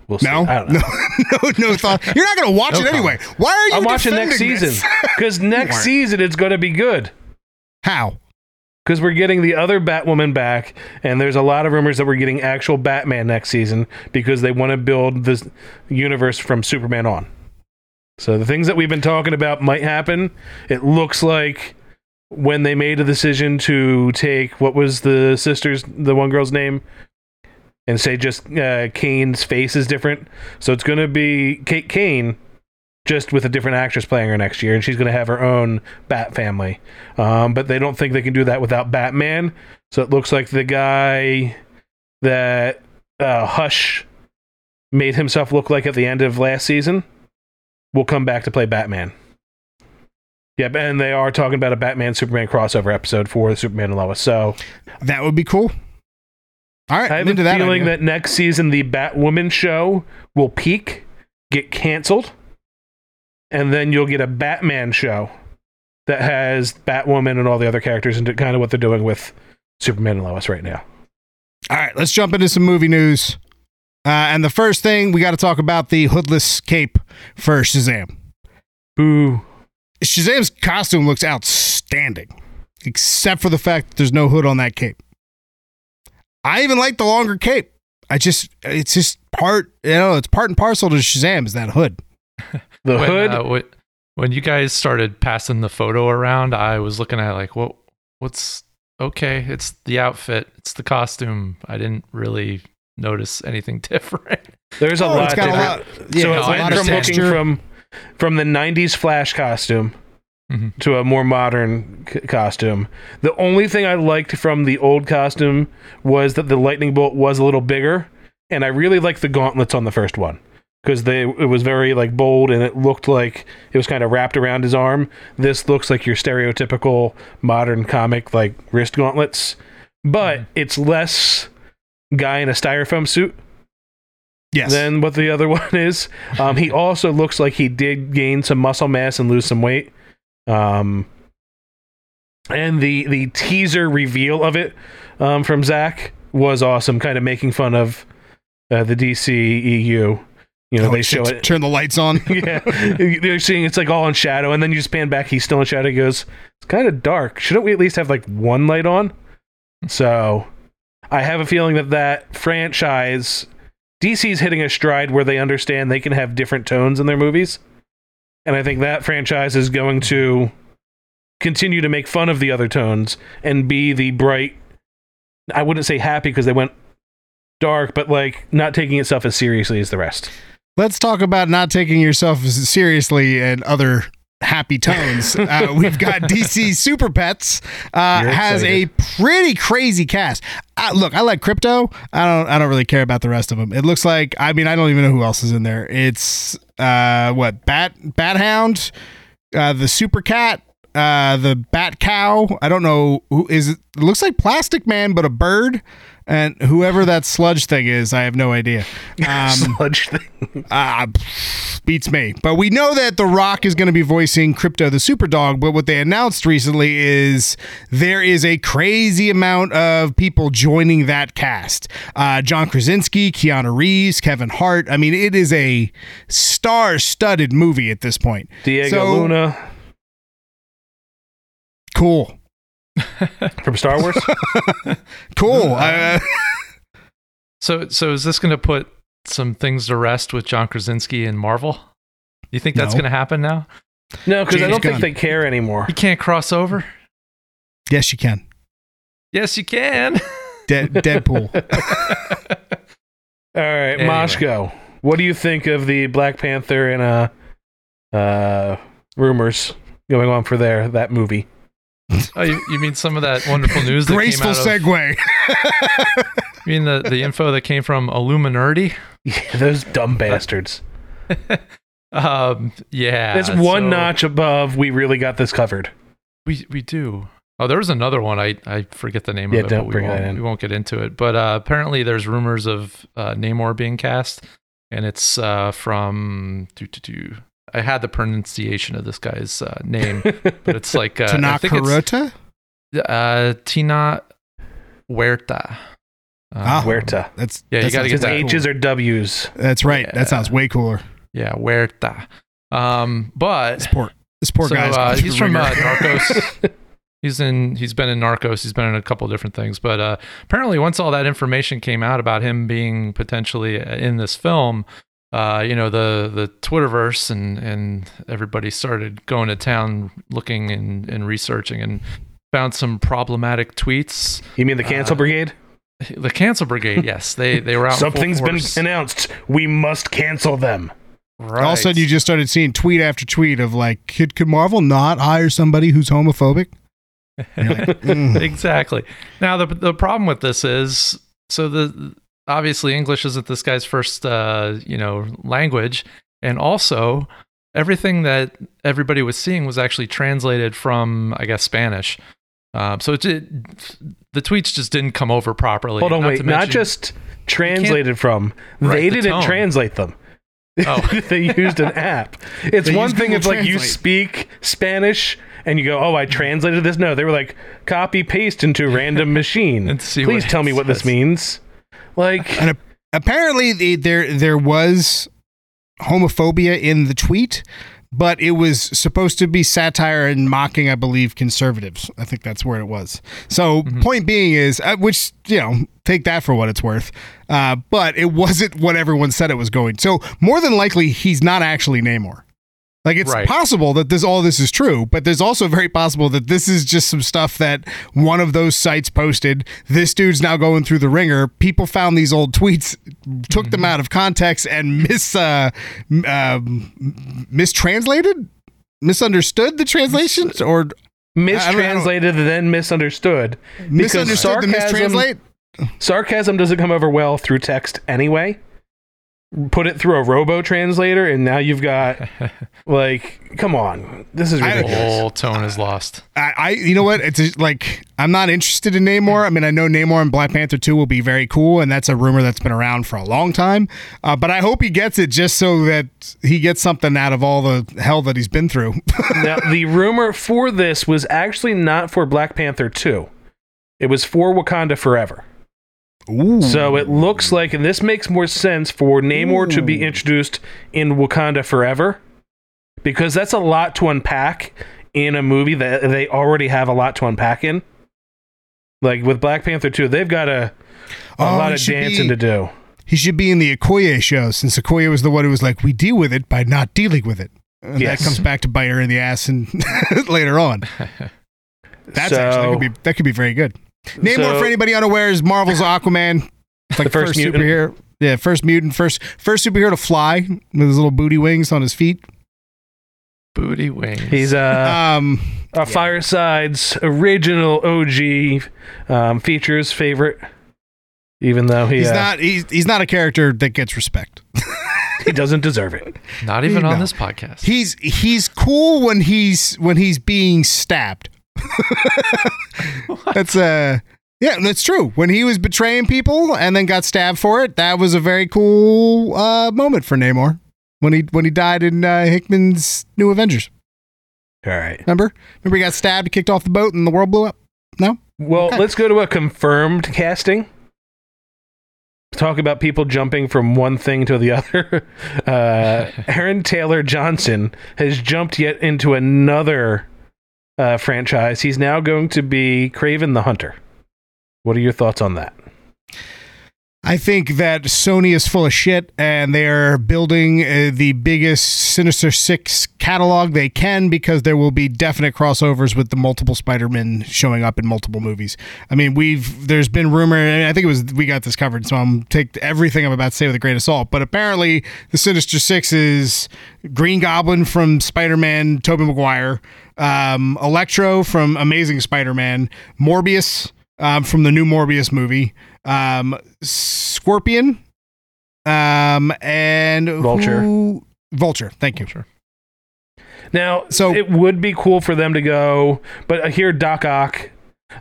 [SPEAKER 4] We'll.
[SPEAKER 2] No,
[SPEAKER 4] I don't know.
[SPEAKER 2] no, no, no thought. You're not going to watch
[SPEAKER 3] No
[SPEAKER 2] it anyway. Why are you?
[SPEAKER 4] I'm watching next
[SPEAKER 2] defending
[SPEAKER 4] season because next season it's going to be good.
[SPEAKER 2] How?
[SPEAKER 4] Because we're getting the other Batwoman back, and there's a lot of rumors that we're getting actual Batman next season because they want to build this universe from Superman on. So the things that we've been talking about might happen. It looks like when they made a decision to take what was the sister's, the one girl's name, and say just uh, Kane's face is different. So it's going to be Kate Kane, just with a different actress playing her next year, and she's going to have her own Bat family. Um, but they don't think they can do that without Batman. So it looks like the guy that uh, Hush made himself look like at the end of last season will come back to play Batman. Yep, and they are talking about a Batman Superman crossover episode for Superman and Lois. So
[SPEAKER 2] That would be cool. All right,
[SPEAKER 4] I have a
[SPEAKER 2] that.
[SPEAKER 4] feeling
[SPEAKER 2] idea.
[SPEAKER 4] that next season the Batwoman show will peak, get canceled, and then you'll get a Batman show that has Batwoman and all the other characters and kind of what they're doing with Superman and Lois right now.
[SPEAKER 2] All right, let's jump into some movie news. Uh, and the first thing we got to talk about the hoodless cape for Shazam.
[SPEAKER 4] Boo.
[SPEAKER 2] Shazam's costume looks outstanding, except for the fact that there's no hood on that cape. I even like the longer cape. I just, it's just part, you know, it's part and parcel to Shazam is that hood.
[SPEAKER 4] The
[SPEAKER 3] when,
[SPEAKER 4] hood.
[SPEAKER 3] uh, wh- when you guys started passing the photo around, I was looking at it like, what? What's okay? It's the outfit. It's the costume. I didn't really notice anything different.
[SPEAKER 4] there's a
[SPEAKER 2] Oh,
[SPEAKER 4] lot
[SPEAKER 2] it's got a lot. Yeah,
[SPEAKER 4] so
[SPEAKER 2] it's a lot
[SPEAKER 4] went
[SPEAKER 2] of
[SPEAKER 4] from looking
[SPEAKER 2] texture.
[SPEAKER 4] from from the '90s Flash costume mm-hmm. to a more modern c- costume. The only thing I liked from the old costume was that the lightning bolt was a little bigger, and I really liked the gauntlets on the first one because they it was very like bold and it looked like it was kind of wrapped around his arm. This looks like your stereotypical modern comic like wrist gauntlets, but mm-hmm. it's less guy in a styrofoam suit
[SPEAKER 2] Yes.
[SPEAKER 4] than what the other one is. Um, he also looks like he did gain some muscle mass and lose some weight. Um, and the the teaser reveal of it um, from Zach was awesome, kind of making fun of uh, the DC EU. You know,
[SPEAKER 2] Oh,
[SPEAKER 4] they show it.
[SPEAKER 2] Turn the lights on.
[SPEAKER 4] yeah, they're seeing it's like all in shadow, and then you just pan back. He's still in shadow. He goes, "It's kind of dark. Shouldn't we at least have like one light on?" So, I have a feeling that that franchise, DC's hitting a stride where they understand they can have different tones in their movies, and I think that franchise is going to continue to make fun of the other tones and be the bright. I wouldn't say happy because they went dark, but like not taking itself as seriously as the rest.
[SPEAKER 2] Let's talk about not taking yourself seriously and other happy tones. Uh, we've got DC Super Pets uh, has a pretty crazy cast. Uh, look, I like Krypto. I don't. I don't really care about the rest of them. It looks like. I mean, I don't even know who else is in there. It's uh, what Bat Bat Hound, uh, the Super Cat. Uh, the Bat Cow. I don't know who is. It It looks like Plastic Man, but a bird. And whoever that sludge thing is, I have no idea. Um,
[SPEAKER 4] Sludge thing.
[SPEAKER 2] uh, beats me. But we know that The Rock is going to be voicing Krypto the Superdog. But what they announced recently is there is a crazy amount of people joining that cast. Uh, John Krasinski, Keanu Reeves, Kevin Hart. I mean, it is a star-studded movie at this point.
[SPEAKER 4] Diego
[SPEAKER 2] So-
[SPEAKER 4] Luna
[SPEAKER 2] Cool.
[SPEAKER 4] from Star Wars.
[SPEAKER 2] Cool. Uh,
[SPEAKER 3] So, so is this going to put some things to rest with John Krasinski and Marvel? You think that's
[SPEAKER 2] No.
[SPEAKER 3] going to happen now?
[SPEAKER 4] no, because I don't think they care anymore.
[SPEAKER 3] You can't cross over.
[SPEAKER 2] yes, you can.
[SPEAKER 3] Yes, you can.
[SPEAKER 2] De- Deadpool.
[SPEAKER 4] All right,
[SPEAKER 3] Anyway.
[SPEAKER 4] Moshko, what do you think of the Black Panther and uh, uh, rumors going on for there that movie?
[SPEAKER 3] oh, you, you mean some of that wonderful news that
[SPEAKER 2] Graceful
[SPEAKER 3] came out of,
[SPEAKER 2] segue.
[SPEAKER 3] You mean the, the info that came from Illuminerdi?
[SPEAKER 4] Yeah, those dumb bastards.
[SPEAKER 3] Um, yeah,
[SPEAKER 4] It's one
[SPEAKER 3] so
[SPEAKER 4] notch above. We really got this covered.
[SPEAKER 3] We we do. Oh, there was another one. I, I forget the name
[SPEAKER 4] Yeah,
[SPEAKER 3] of it.
[SPEAKER 4] don't
[SPEAKER 3] but we
[SPEAKER 4] bring
[SPEAKER 3] won't,
[SPEAKER 4] that in.
[SPEAKER 3] We won't get into it. But uh, apparently, there's rumors of uh, Namor being cast, and it's uh, from. doo, doo, doo. I had the pronunciation of this guy's uh, name, but it's like uh, I think uh, Tina Huerta. Uh,
[SPEAKER 2] Ah.
[SPEAKER 4] Huerta.
[SPEAKER 2] That's
[SPEAKER 3] Yeah, you gotta get
[SPEAKER 4] His
[SPEAKER 3] that
[SPEAKER 2] cool.
[SPEAKER 4] H's are W's.
[SPEAKER 2] That's right.
[SPEAKER 3] Yeah.
[SPEAKER 2] That sounds way cooler.
[SPEAKER 3] yeah, Huerta. Um, but
[SPEAKER 2] This poor, this poor
[SPEAKER 3] so,
[SPEAKER 2] guy's
[SPEAKER 3] uh, he's from
[SPEAKER 2] ringer.
[SPEAKER 3] uh, Narcos. he's in. He's been in Narcos. He's been in a couple different things. But uh, apparently, once all that information came out about him being potentially uh, in this film, uh, you know, the the Twitterverse and and everybody started going to town looking and, and researching and found some problematic tweets.
[SPEAKER 4] You mean the Cancel
[SPEAKER 3] Uh,
[SPEAKER 4] Brigade?
[SPEAKER 3] The Cancel Brigade, yes, they they were out.
[SPEAKER 4] Something's been announced. We must cancel them.
[SPEAKER 3] Right.
[SPEAKER 2] All of a sudden, you just started seeing tweet after tweet of like, could, could Marvel not hire somebody who's homophobic? Like, mm.
[SPEAKER 3] exactly. Now the the problem with this is so the obviously English isn't this guy's first uh, you know language, and also everything that everybody was seeing was actually translated from I guess Spanish. Um, so it, did the tweets just didn't come over properly.
[SPEAKER 4] Hold on,
[SPEAKER 3] Not
[SPEAKER 4] wait.
[SPEAKER 3] to
[SPEAKER 4] Not just translated from. They
[SPEAKER 3] the
[SPEAKER 4] didn't
[SPEAKER 3] tone.
[SPEAKER 4] translate them.
[SPEAKER 3] Oh.
[SPEAKER 4] they used an app. It's
[SPEAKER 2] They
[SPEAKER 4] one thing if
[SPEAKER 2] Google
[SPEAKER 4] like you speak Spanish and you go, "Oh, I translated this." No, they were like, "Copy paste into random machine."
[SPEAKER 3] And see
[SPEAKER 4] Please tell
[SPEAKER 3] it
[SPEAKER 4] me what this means. Like,
[SPEAKER 2] And apparently, the, there there was homophobia in the tweet, but it was supposed to be satire and mocking, I believe, conservatives. I think that's where it was. So, point being is, uh, which you know, take that for what it's worth. Uh, but it wasn't what everyone said it was going. So, more than likely, he's not actually Namor. Like it's
[SPEAKER 3] Right.
[SPEAKER 2] possible that this all this is true, but there's also very possible that this is just some stuff that one of those sites posted. This dude's now going through the ringer. People found these old tweets, took them out of context, and mis uh, um, mistranslated. misunderstood the translations or
[SPEAKER 4] Mistranslated, and then misunderstood. Because
[SPEAKER 2] misunderstood the
[SPEAKER 4] sarcasm-
[SPEAKER 2] mistranslate?
[SPEAKER 4] Sarcasm doesn't come over well through text anyway. Put it through a robo translator, and now you've got like, come on, this is
[SPEAKER 2] I-
[SPEAKER 3] The whole tone is lost.
[SPEAKER 2] I, I you know what? It's just like I'm not interested in Namor. I mean, I know Namor and Black Panther 2 will be very cool, and that's a rumor that's been around for a long time. Uh, but I hope he gets it just so that he gets something out of all the hell that he's been through.
[SPEAKER 4] now, the rumor for this was actually not for Black Panther 2. It was for Wakanda Forever.
[SPEAKER 2] Ooh.
[SPEAKER 4] So it looks like, and this makes more sense for Namor to be introduced in Wakanda Forever, because that's a lot to unpack in a movie that they already have a lot to unpack in. Like with Black Panther 2, they've got a, a
[SPEAKER 2] Oh,
[SPEAKER 4] lot of dancing
[SPEAKER 2] be-
[SPEAKER 4] to do.
[SPEAKER 2] He should be in the Okoye show since Okoye was the one who was like, we deal with it by not dealing with it. And
[SPEAKER 4] Yes.
[SPEAKER 2] that comes back to bite her in the ass and later on. That's
[SPEAKER 4] So-
[SPEAKER 2] actually that could be that could be very good. Namor,
[SPEAKER 4] So-
[SPEAKER 2] for anybody unaware, is Marvel's Aquaman. It's like
[SPEAKER 4] The first mutant.
[SPEAKER 2] superhero. Yeah, first mutant, first first superhero to fly with his little booty wings on his feet.
[SPEAKER 3] Booty wings.
[SPEAKER 4] He's uh,
[SPEAKER 2] um,
[SPEAKER 4] a Fireside's original OG um, features favorite, even though he
[SPEAKER 2] he's
[SPEAKER 4] uh,
[SPEAKER 2] not he's, he's not a character that gets respect.
[SPEAKER 4] he doesn't deserve it.
[SPEAKER 3] Not even on
[SPEAKER 2] No.
[SPEAKER 3] this podcast.
[SPEAKER 2] He's he's cool when he's when he's being stabbed. that's uh yeah, that's true. When he was betraying people and then got stabbed for it, that was a very cool uh, moment for Namor. When he when he died in uh, Hickman's New Avengers.
[SPEAKER 4] All right.
[SPEAKER 2] Remember? Remember he got stabbed, kicked off the boat, and the world blew up. No.
[SPEAKER 4] Well,
[SPEAKER 2] Okay.
[SPEAKER 4] let's go to a confirmed casting. Talk about people jumping from one thing to the other. Uh, Aaron Taylor Johnson has jumped yet into another uh, franchise. He's now going to be Kraven the Hunter. What are your thoughts on that?
[SPEAKER 2] I think that Sony is full of shit and they're building uh, the biggest Sinister Six catalog they can because there will be definite crossovers with the multiple Spider-Men showing up in multiple movies. I mean, we've there's been rumor, and I think it was we got this covered, so I'm take everything I'm about to say with a grain of salt. But apparently, the Sinister Six is Green Goblin from Spider-Man, Tobey Maguire, um, Electro from Amazing Spider-Man, Morbius um, from the new Morbius movie, um, Scorpion, um, and
[SPEAKER 4] Vulture.
[SPEAKER 2] who- Vulture. Thank you.
[SPEAKER 3] Sure.
[SPEAKER 4] Now,
[SPEAKER 2] So-
[SPEAKER 4] it would be cool for them to go, but here Doc Ock,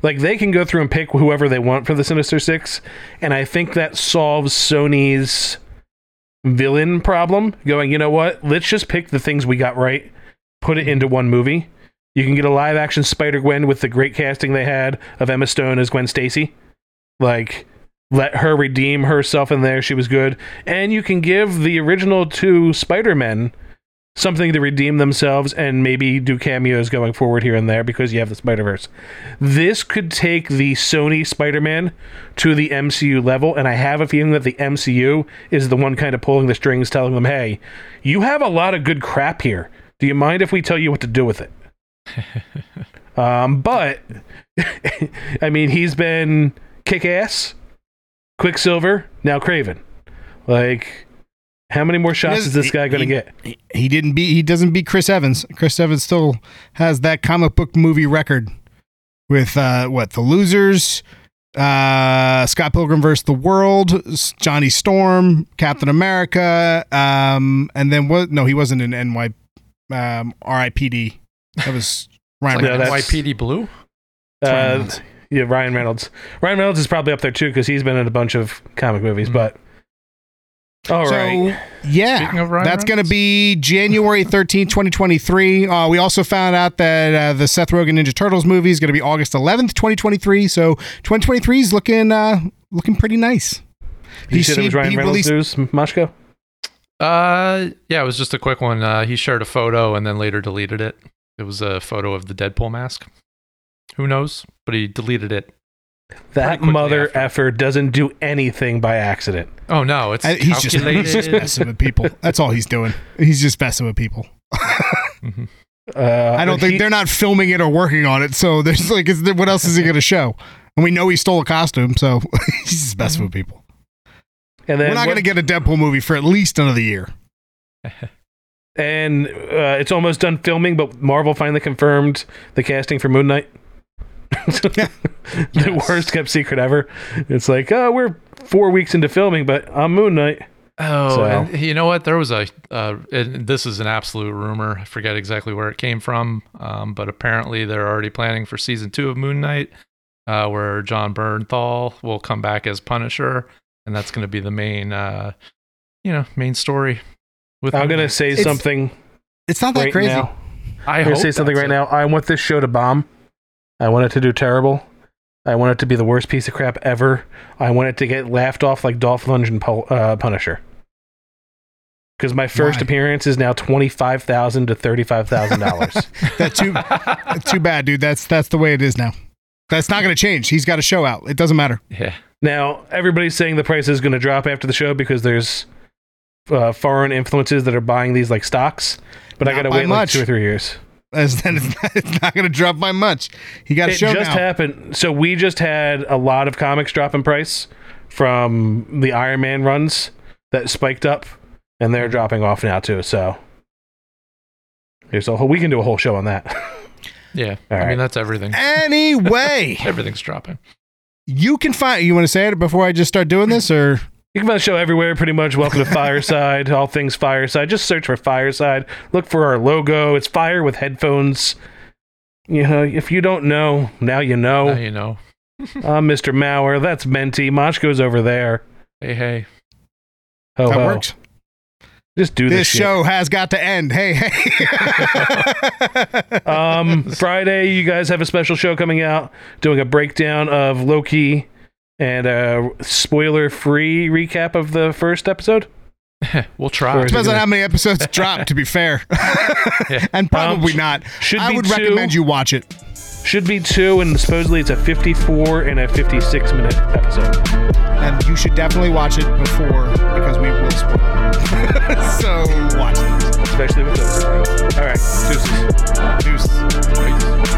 [SPEAKER 4] like they can go through and pick whoever they want for the Sinister Six, and I think that solves Sony's villain problem. Going, you know what? Let's just pick the things we got right, put it into one movie. You can get a live action Spider Gwen with the great casting they had of Emma Stone as Gwen Stacy. Like, let her redeem herself in there. She was good. And you can give the original two Spider Men something to redeem themselves and maybe do cameos going forward here and there because you have the Spider Verse. This could take the Sony Spider Man to the MCU level, and I have a feeling that the MCU is the one kind of pulling the strings, telling them, hey, you have a lot of good crap here. Do you mind if we tell you what to do with it? um, but, I mean, he's been kick ass, Quicksilver, now Kraven. Like, how many more shots
[SPEAKER 2] is-
[SPEAKER 4] is this guy going to get?
[SPEAKER 2] He, he didn't beat. He doesn't beat Chris Evans. Chris Evans still has that comic book movie record with uh, what the losers. Uh, Scott Pilgrim vs. the World, Johnny Storm, Captain America, um, and then what? No, he wasn't in NY, um, R.I.P.D. That was Ryan.
[SPEAKER 3] Like
[SPEAKER 2] Reynolds.
[SPEAKER 4] that's-
[SPEAKER 3] NYPD Blue?
[SPEAKER 4] Uh, yeah, Ryan Reynolds. Ryan Reynolds is probably up there too because he's been in a bunch of comic movies.
[SPEAKER 3] Mhm.
[SPEAKER 4] But all
[SPEAKER 2] so
[SPEAKER 4] right,
[SPEAKER 2] yeah,
[SPEAKER 3] Speaking of Ryan
[SPEAKER 2] that's going to be January 13, 2023. Uh, we also found out that uh, the Seth Rogen Ninja Turtles movie is going to be August 11th, 2023. So 2023 is looking uh, looking pretty nice.
[SPEAKER 4] you
[SPEAKER 2] He
[SPEAKER 4] said it was
[SPEAKER 2] see-
[SPEAKER 4] Ryan
[SPEAKER 2] he
[SPEAKER 4] Reynolds
[SPEAKER 2] released-
[SPEAKER 4] news, Mashko.
[SPEAKER 3] Uh, yeah, it was just a quick one. Uh, he shared a photo and then later deleted it. It was a photo of the Deadpool mask. Who knows? But he deleted it.
[SPEAKER 4] That mother
[SPEAKER 3] after.
[SPEAKER 4] effer doesn't do anything by accident.
[SPEAKER 3] Oh no, it's
[SPEAKER 2] I- he's just,
[SPEAKER 3] calculated.
[SPEAKER 2] he's just messing with people. That's all he's doing. He's just messing with people.
[SPEAKER 3] Mhm.
[SPEAKER 4] Uh,
[SPEAKER 2] I don't think
[SPEAKER 4] he-
[SPEAKER 2] they're not filming it or working on it. So there's like, is there, what else is he going to show? And we know he stole a costume, so he's just messing with people.
[SPEAKER 4] And then
[SPEAKER 2] We're not going to get a Deadpool movie for at least another year.
[SPEAKER 4] and uh, it's almost done filming, but Marvel finally confirmed the casting for Moon Knight. the
[SPEAKER 3] Yes.
[SPEAKER 4] worst kept secret ever. It's like, oh, we're four weeks into filming, but I'm Moon Knight.
[SPEAKER 3] Oh,
[SPEAKER 4] So-
[SPEAKER 3] and you know what? There was a. Uh, and this is an absolute rumor. I forget exactly where it came from, um, but apparently they're already planning for season two of Moon Knight, uh, where Jon Bernthal will come back as Punisher, and that's going to be the main, uh, you know, main story. With
[SPEAKER 4] I'm gonna say
[SPEAKER 2] It's-
[SPEAKER 4] something
[SPEAKER 2] It's not that
[SPEAKER 4] right
[SPEAKER 2] crazy.
[SPEAKER 4] now.
[SPEAKER 3] I
[SPEAKER 4] I'm
[SPEAKER 3] hope
[SPEAKER 4] gonna say something right
[SPEAKER 3] it.
[SPEAKER 4] now. I want this show to bomb. I want it to do terrible. I want it to be the worst piece of crap ever. I want it to get laughed off like Dolph Lundgren Pu- uh, Punisher. Because my first
[SPEAKER 2] Why?
[SPEAKER 4] appearance is now twenty five thousand to thirty five thousand dollars.
[SPEAKER 2] that's too too bad, dude. That's that's the way it is now. That's not going to change. He's got a show out. It doesn't matter.
[SPEAKER 3] Yeah.
[SPEAKER 4] now everybody's saying the price is going to drop after the show because there's uh, foreign influences that are buying these like stocks. But I got to
[SPEAKER 2] by
[SPEAKER 4] wait like two or three years.
[SPEAKER 2] As then it's not, it's not going to drop by much. He got a
[SPEAKER 4] it
[SPEAKER 2] show
[SPEAKER 4] just
[SPEAKER 2] now.
[SPEAKER 4] happened. So we just had a lot of comics drop in price from the Iron Man runs that spiked up, and they're dropping off now too. So there's a whole. We can do a whole show on that.
[SPEAKER 3] Yeah.
[SPEAKER 4] All
[SPEAKER 3] I
[SPEAKER 4] right.
[SPEAKER 3] mean, that's everything.
[SPEAKER 2] Anyway,
[SPEAKER 3] Everything's dropping.
[SPEAKER 2] you can find. You want to say it before I just start doing this, or
[SPEAKER 4] You can find the show everywhere, pretty much. Welcome to Fireside, all things Fireside. Just search for Fireside. Look for our logo. It's fire with headphones. You know, if you don't know, now you
[SPEAKER 3] Now
[SPEAKER 4] know.
[SPEAKER 3] you know.
[SPEAKER 4] I'm Mr. Maurer. That's Menti. Mosh goes over there.
[SPEAKER 3] Hey, hey.
[SPEAKER 4] Ho,
[SPEAKER 2] that
[SPEAKER 4] ho.
[SPEAKER 2] works?
[SPEAKER 4] Just do this,
[SPEAKER 2] This
[SPEAKER 4] shit.
[SPEAKER 2] show has got to end. Hey, hey.
[SPEAKER 4] Um, Friday, you guys have a special show coming out, doing a breakdown of Loki and a spoiler-free recap of the first episode.
[SPEAKER 3] We'll try.
[SPEAKER 4] Or it
[SPEAKER 2] Depends on how many episodes drop. To be fair,
[SPEAKER 3] Yeah.
[SPEAKER 2] and probably
[SPEAKER 4] Um,
[SPEAKER 2] not.
[SPEAKER 4] should
[SPEAKER 2] I
[SPEAKER 4] be
[SPEAKER 2] would
[SPEAKER 4] two.
[SPEAKER 2] recommend you watch it.
[SPEAKER 4] Should be two, and supposedly it's a 54 and a 56 minute episode.
[SPEAKER 2] and you should definitely watch it before because we will spoil it. so watch it.
[SPEAKER 4] especially with those. All right, deuces.
[SPEAKER 2] Deuce.
[SPEAKER 3] Peace.